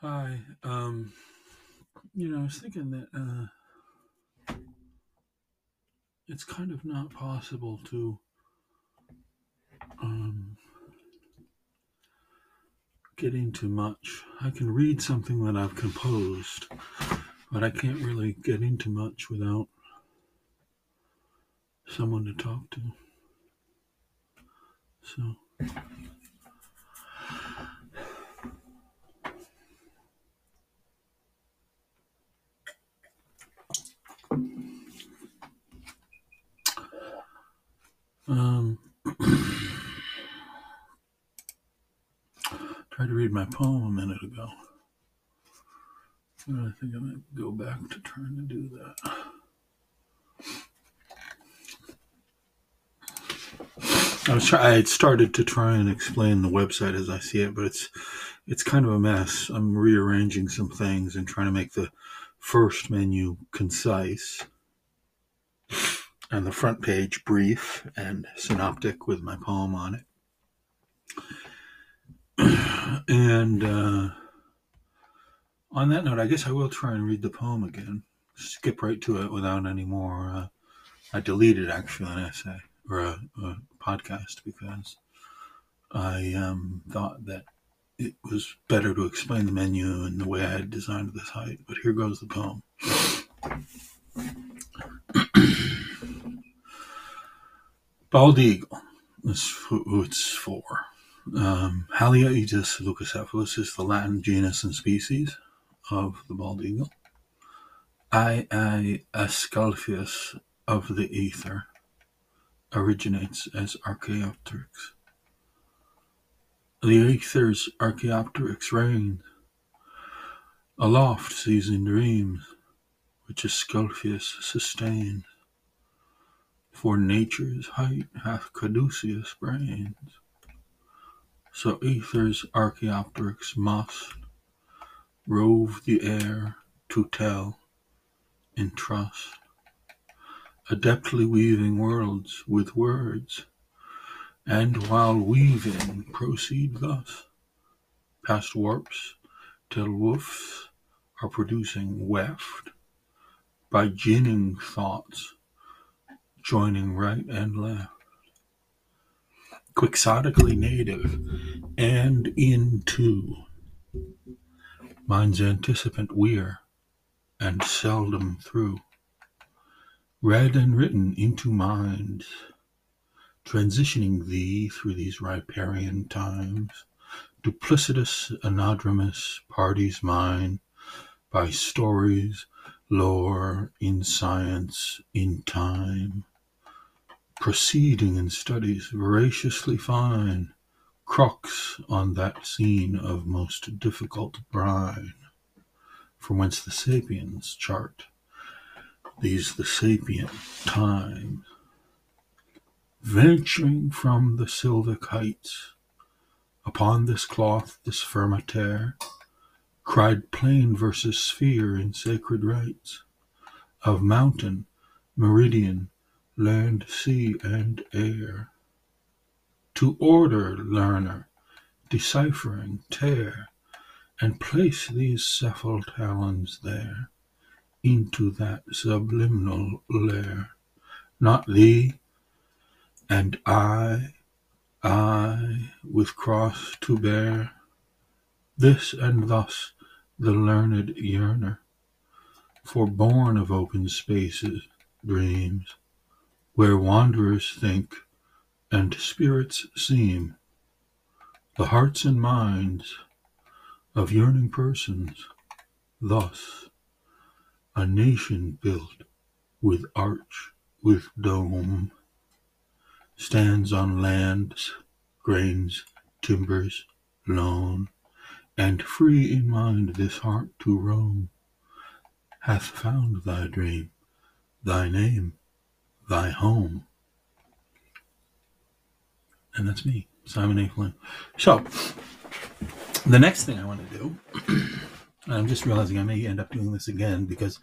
Hi. Um, you know, I was thinking that uh, it's kind of not possible to um, get into much. I can read something that I've composed, but I can't really get into much without someone to talk to. So, um, tried to read my poem a minute ago. I think I might go back to trying to do that. I was try- I had started to try and explain the website as I see it, but it's it's kind of a mess. I'm rearranging some things and trying to make the first menu concise and the front page brief and synoptic with my poem on it. and uh, on that note, I guess I will try and read the poem again. Skip right to it without any more. Uh, I deleted actually an essay or a, a podcast because I um, thought that it was better to explain the menu and the way I had designed the site. But here goes the poem. Bald eagle. That's who it's for. Um, Haliaeetus leucocephalus is the Latin genus and species of the bald eagle. I. Asclepius of the ether originates as Archaeopteryx. The ether's Archaeopteryx reigns, aloft seizing dreams, which Asclepius sustains. For nature's height hath caduceus brains, so ether's Archaeopteryx must rove the air to tell in trust, adeptly weaving worlds with words, and while weaving proceed thus, past warps till woofs are producing weft by ginning thoughts, joining right and left, quixotically native and into Mind's anticipant weir, and seldom through, read and written into minds, transitioning thee through these riparian times, duplicitous anadromous parties mine, by stories, lore, in science, in time, proceeding in studies voraciously fine, Crux on that scene of most difficult brine, From whence the sapiens chart. These the sapient times, Venturing from the sylvic heights, Upon this cloth, this firmataire, Cried plain versus sphere in sacred rites. Of mountain, meridian, land, sea, and air. To order, learner, deciphering, tear, And place these cephal talons there, Into that subliminal lair. Not thee, and I, I, with cross to bear, This and thus the learned yearner, For born of open spaces, dreams, Where wanderers think and spirits seem, The hearts and minds of yearning persons, thus a nation built with arch, with dome, Stands on lands, grains, timbers, lone, And free in mind this heart to roam, Hath found thy dream, thy name, thy home. And that's me, Simon A. Flynn. So, the next thing I want to do, and I'm just realizing I may end up doing this again because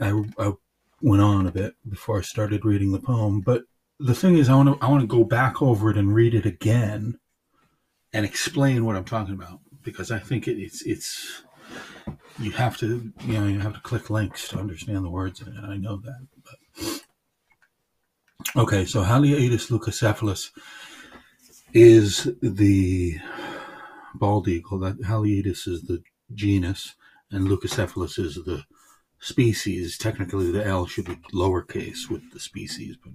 I, I went on a bit before I started reading the poem. But the thing is, I want to I want to go back over it and read it again and explain what I'm talking about because I think it, it's it's you have to you know you have to click links to understand the words in it. I know that, okay. So Haliaeetus leucocephalus is the bald eagle. That Haliaeetus is the genus, and leucocephalus is the species. Technically, the L should be lowercase with the species, but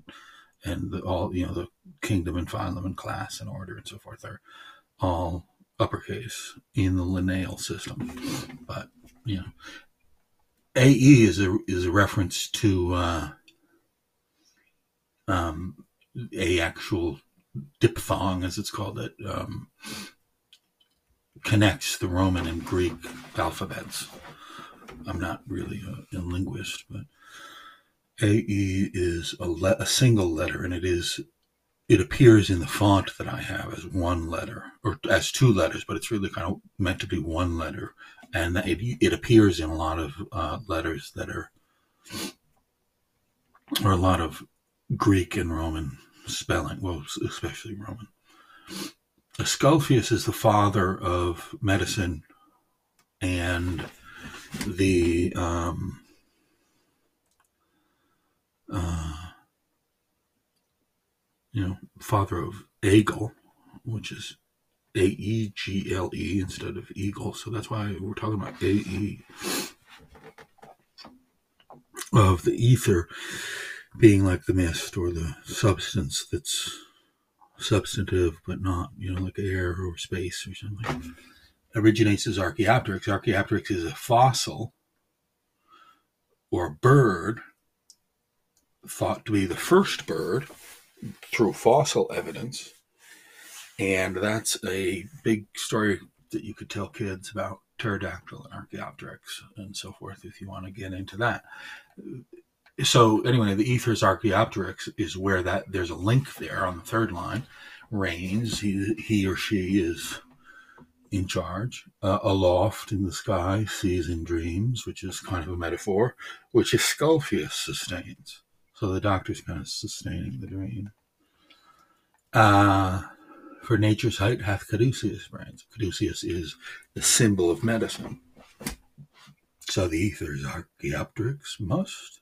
and the, all you know the kingdom and phylum and class and order and so forth are all uppercase in the Linnaean system. But you know, AE is a is a reference to uh, um, a actual diphthong, as it's called, that um, connects the Roman and Greek alphabets. I'm not really a, a linguist, but AE is a, le- a single letter, and it is it appears in the font that I have as one letter or as two letters, but it's really kind of meant to be one letter, and it it appears in a lot of uh, letters that are or a lot of Greek and Roman spelling, well, especially Roman. Asclepius is the father of medicine and the um, uh, you know father of Aegle, which is A E G L E instead of eagle. So that's why we're talking about A E of the ether being like the mist or the substance that's substantive but not, you know, like air or space or something. Originates as Archaeopteryx. Archaeopteryx is a fossil or a bird thought to be the first bird through fossil evidence. And that's a big story that you could tell kids about pterodactyl and Archaeopteryx and so forth if you want to get into that so anyway, the ethers Archaeopteryx is where that there's a link there on the third line. Reigns, he, he or she is in charge. Uh, aloft in the sky, sees in dreams, which is kind of a metaphor, which Asclepius sustains. So the doctor's kind of sustaining the dream. Uh, for nature's height hath caduceus brains. Caduceus is the symbol of medicine. So the ethers Archaeopteryx must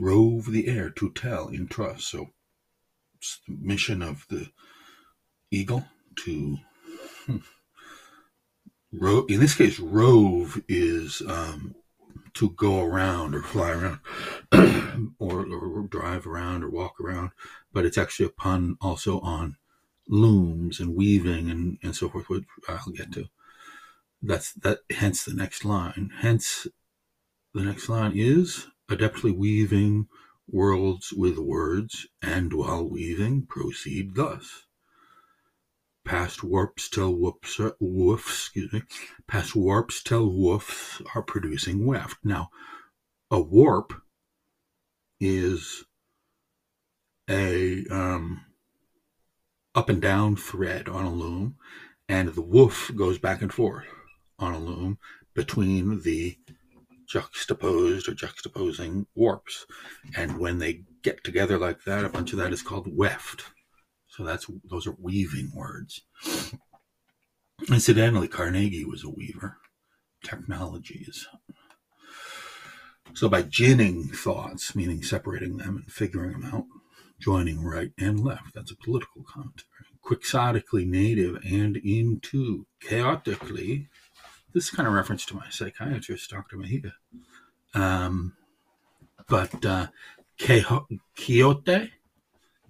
rove the air to tell in trust. So it's the mission of the eagle to hmm, ro- in this case rove is um, to go around or fly around or, or drive around or walk around but it's actually a pun also on looms and weaving and, and so forth which i'll get to that's that hence the next line hence the next line is adeptly weaving worlds with words, and while weaving, proceed thus. Past warps till whoops, woofs, excuse me, past warps till woofs are producing weft. Now, a warp is a um, up and down thread on a loom, and the woof goes back and forth on a loom between the juxtaposed or juxtaposing warps. And when they get together like that, a bunch of that is called weft. So that's those are weaving words. Incidentally, Carnegie was a weaver. Technologies. So by ginning thoughts, meaning separating them and figuring them out, joining right and left, that's a political commentary. Quixotically native and into chaotically this is kind of reference to my psychiatrist, Dr. Mahida. Um, but uh, Quixote,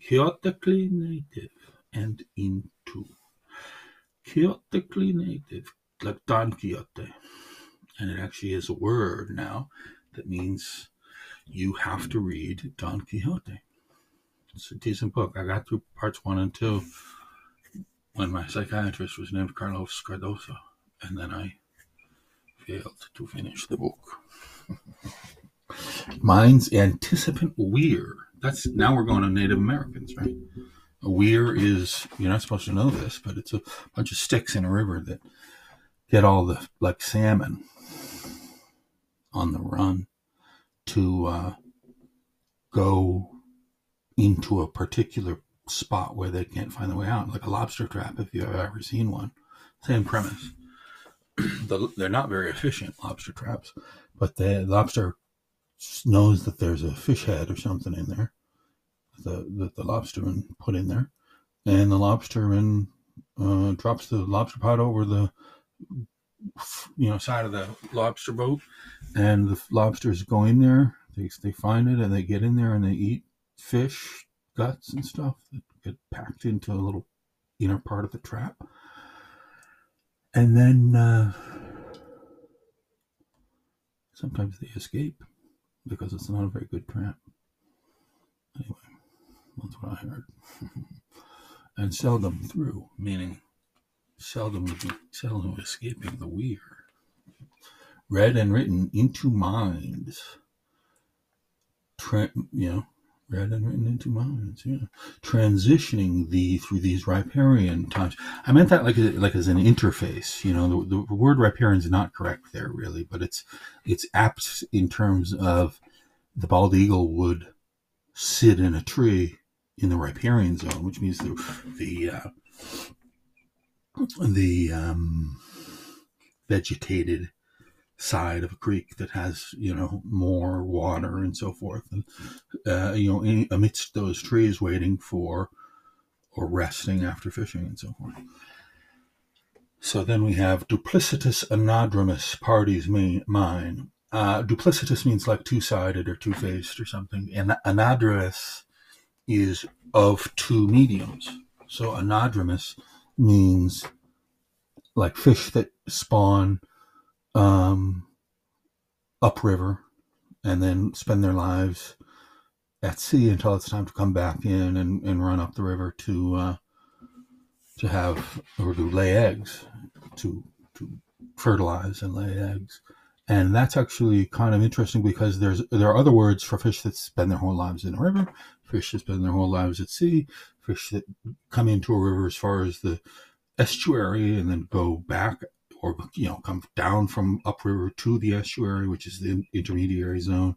chaotically native and into. Chaotically native, like Don Quixote. And it actually is a word now that means you have to read Don Quixote. It's a decent book. I got through parts one and two when my psychiatrist was named Carlos Cardoso. And then I failed to finish the book. Mine's anticipant weir. That's now we're going to Native Americans, right? A weir is you're not supposed to know this, but it's a bunch of sticks in a river that get all the like salmon on the run to uh, go into a particular spot where they can't find the way out, like a lobster trap if you've ever seen one. Same premise. the, they're not very efficient lobster traps, but the lobster knows that there's a fish head or something in there the, that the lobsterman put in there, and the lobsterman uh, drops the lobster pot over the you know side of the lobster boat, and the lobsters go in there. They they find it and they get in there and they eat fish guts and stuff that get packed into a little inner part of the trap, and then uh, sometimes they escape because it's not a very good trap. Anyway, that's what I heard. and seldom through, meaning seldom seldom escaping the weir. Read and written into minds. Tra- you know, read and written into minds. Yeah, transitioning the through these riparian times. I meant that like like as an interface. You know, the, the word riparian is not correct there really, but it's it's apt in terms of the bald eagle would sit in a tree in the riparian zone, which means the the uh, the um, vegetated side of a creek that has you know more water and so forth, and uh, you know in, amidst those trees, waiting for or resting after fishing and so forth. So then we have duplicitous anadromous parties me, mine. Uh, duplicitous means like two sided or two faced or something, and anadromous is of two mediums. So anadromous means like fish that spawn um, upriver and then spend their lives at sea until it's time to come back in and, and run up the river to uh, to have or to lay eggs to to fertilize and lay eggs. And that's actually kind of interesting because there's there are other words for fish that spend their whole lives in a river fish that spend their whole lives at sea, fish that come into a river as far as the estuary and then go back or you know come down from upriver to the estuary, which is the intermediary zone.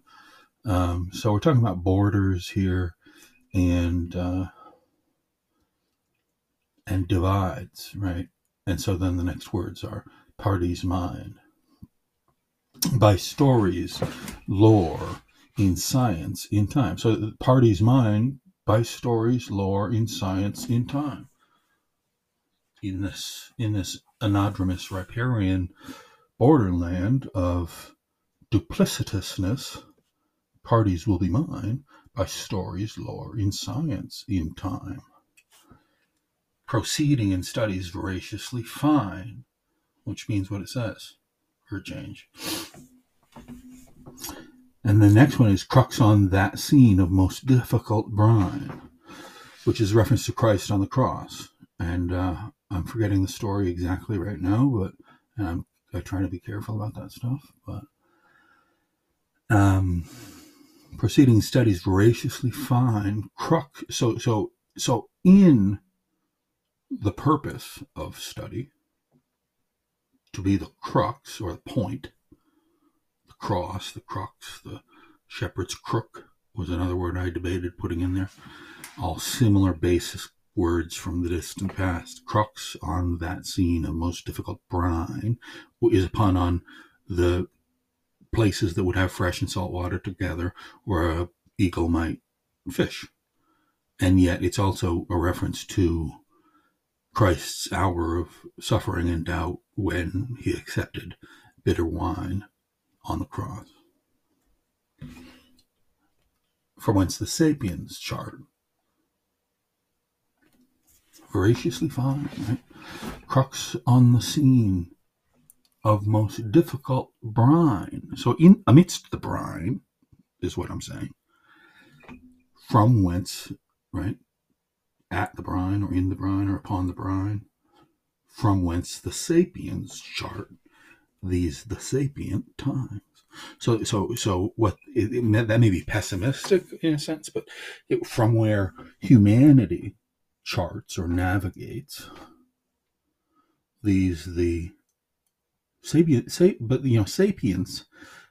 Um, so we're talking about borders here and uh, and divides, right? And so then the next words are parties mind. By stories, lore, in science in time. So party's mind by stories, lore, in science, in time. In this in this anadromous riparian borderland of duplicitousness, parties will be mine by stories, lore, in science, in time. Proceeding in studies voraciously fine, which means what it says, for change. And the next one is crux on that scene of most difficult brine, which is reference to Christ on the cross. And uh, I'm forgetting the story exactly right now, but and I'm, I'm trying to be careful about that stuff. But um, proceeding studies voraciously find crux. So so so in the purpose of study to be the crux or the point the cross, the crux, the shepherd's crook was another word I debated putting in there. All similar basis words from the distant past. Crux on that scene of most difficult brine is a pun on the places that would have fresh and salt water together where a eagle might fish. And yet it's also a reference to Christ's hour of suffering and doubt when he accepted bitter wine on the cross. From whence the sapiens chart. Voraciously fine, right? Crux on the scene of most difficult brine. So in amidst the brine is what I'm saying. From whence, right? At the brine or in the brine or upon the brine. From whence the sapiens chart these the sapient times. So, so, so what it, it, that may be pessimistic in a sense, but it, from where humanity charts or navigates these the sapient, sa, but you know, sapiens,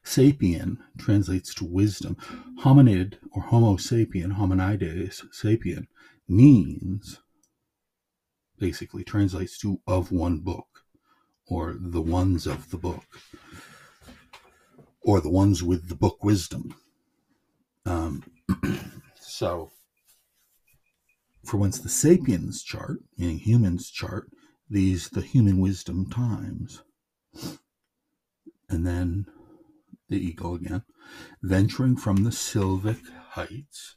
sapien translates to wisdom. Hominid or Homo sapien, hominides sapien means basically translates to of one book or the ones of the book, or the ones with the book wisdom. Um, so, for once the sapiens chart, meaning humans chart, these the human wisdom times. And then the eagle again, venturing from the sylvic heights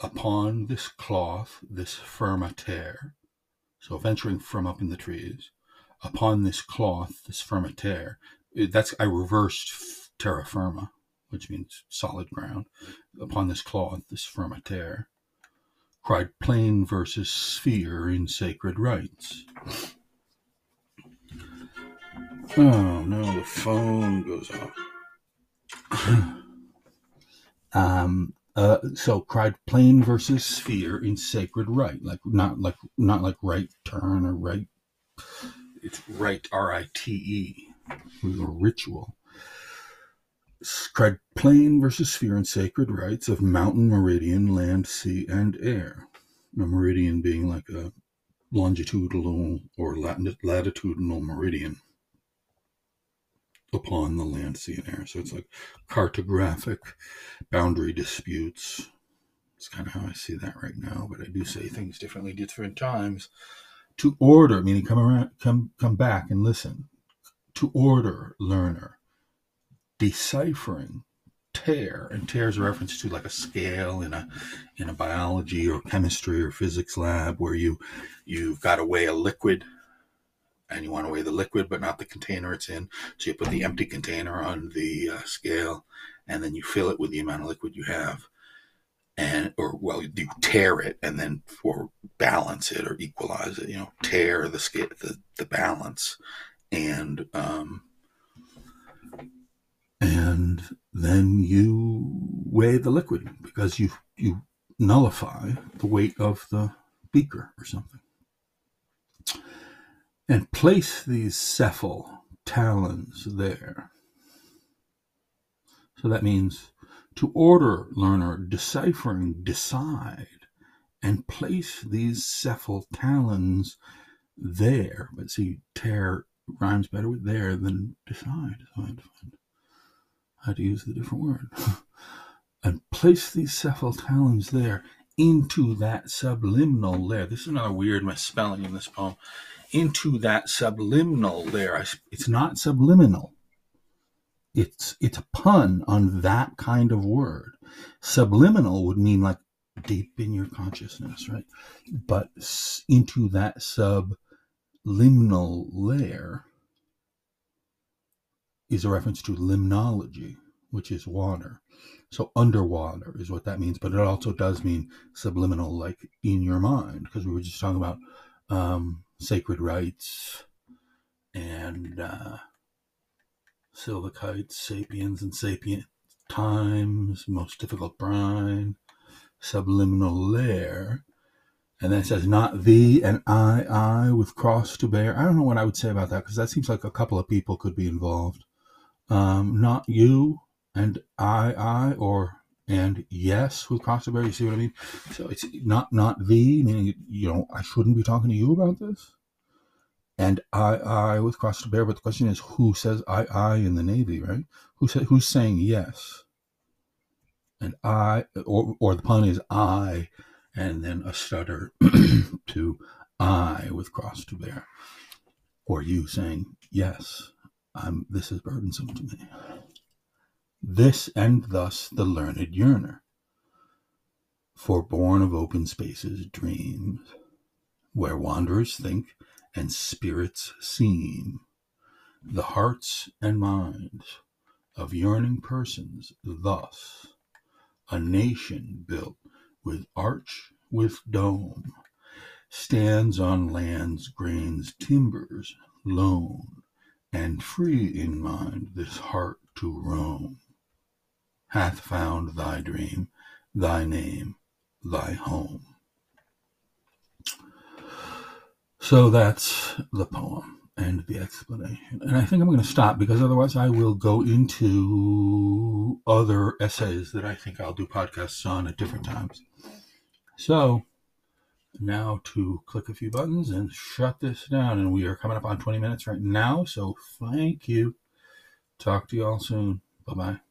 upon this cloth, this firmatere. So venturing from up in the trees, upon this cloth, this firmatere. That's I reversed terra firma, which means solid ground. Upon this cloth, this firma terre, cried plane versus sphere in sacred rites. Oh no, the phone goes off. um, uh, so cried plane versus sphere in sacred right, like not like not like right turn or right. It's right R I T E, ritual. Cried plane versus sphere and sacred rites of mountain, meridian, land, sea, and air. A meridian being like a longitudinal or latitudinal meridian upon the land, sea, and air. So it's like cartographic boundary disputes. It's kind of how I see that right now, but I do say things differently different times. To order, meaning come around, come come back and listen. To order, learner. Deciphering, tear and terre is a reference to like a scale in a in a biology or chemistry or physics lab where you you've got to weigh a liquid and you want to weigh the liquid but not the container it's in. So you put the empty container on the uh, scale and then you fill it with the amount of liquid you have. And, or well, you tare it and then for balance it or equalize it, you know, tare the scale, the, the balance. And, um, and then you weigh the liquid because you, you nullify the weight of the beaker or something and place these cephal talons there. So that means to order, learner, deciphering, decide, and place these cephal talons there. But see, tear rhymes better with there than decide. So I had to find how to use the different word. and place these cephal talons there into that subliminal layer. This is another weird misspelling in this poem into that subliminal layer. It's not subliminal. It's it's a pun on that kind of word. Subliminal would mean like deep in your consciousness, right? But into that subliminal layer is a reference to limnology, which is water. So underwater is what that means, but it also does mean subliminal, like in your mind, because we were just talking about um, sacred rites and uh, sapiens and sapient times, most difficult brine, subliminal lair. And then it says, not thee and I, I with cross to bear. I don't know what I would say about that because that seems like a couple of people could be involved. Um, not you and I, I, or and yes with cross to bear. You see what I mean? So it's not not thee, meaning you know I shouldn't be talking to you about this. And I I with cross to bear, but the question is who says I I in the Navy, right? Who say who's saying yes? And I or or the pun is I, and then a stutter to I with cross to bear, or you saying yes. This is burdensome to me. This and thus the learned yearner, for born of open spaces dreams, where wanderers think and spirits seem, the hearts and minds of yearning persons thus, a nation built with arch, with dome, stands on lands, grains, timbers, lone, and free in mind this heart to roam hath found thy dream, thy name, thy home. So that's the poem and the explanation. And I think I'm going to stop because otherwise I will go into other essays that I think I'll do podcasts on at different times. So now to click a few buttons and shut this down. And we are coming up on 20 minutes right now. So thank you. Talk to you all soon. Bye bye.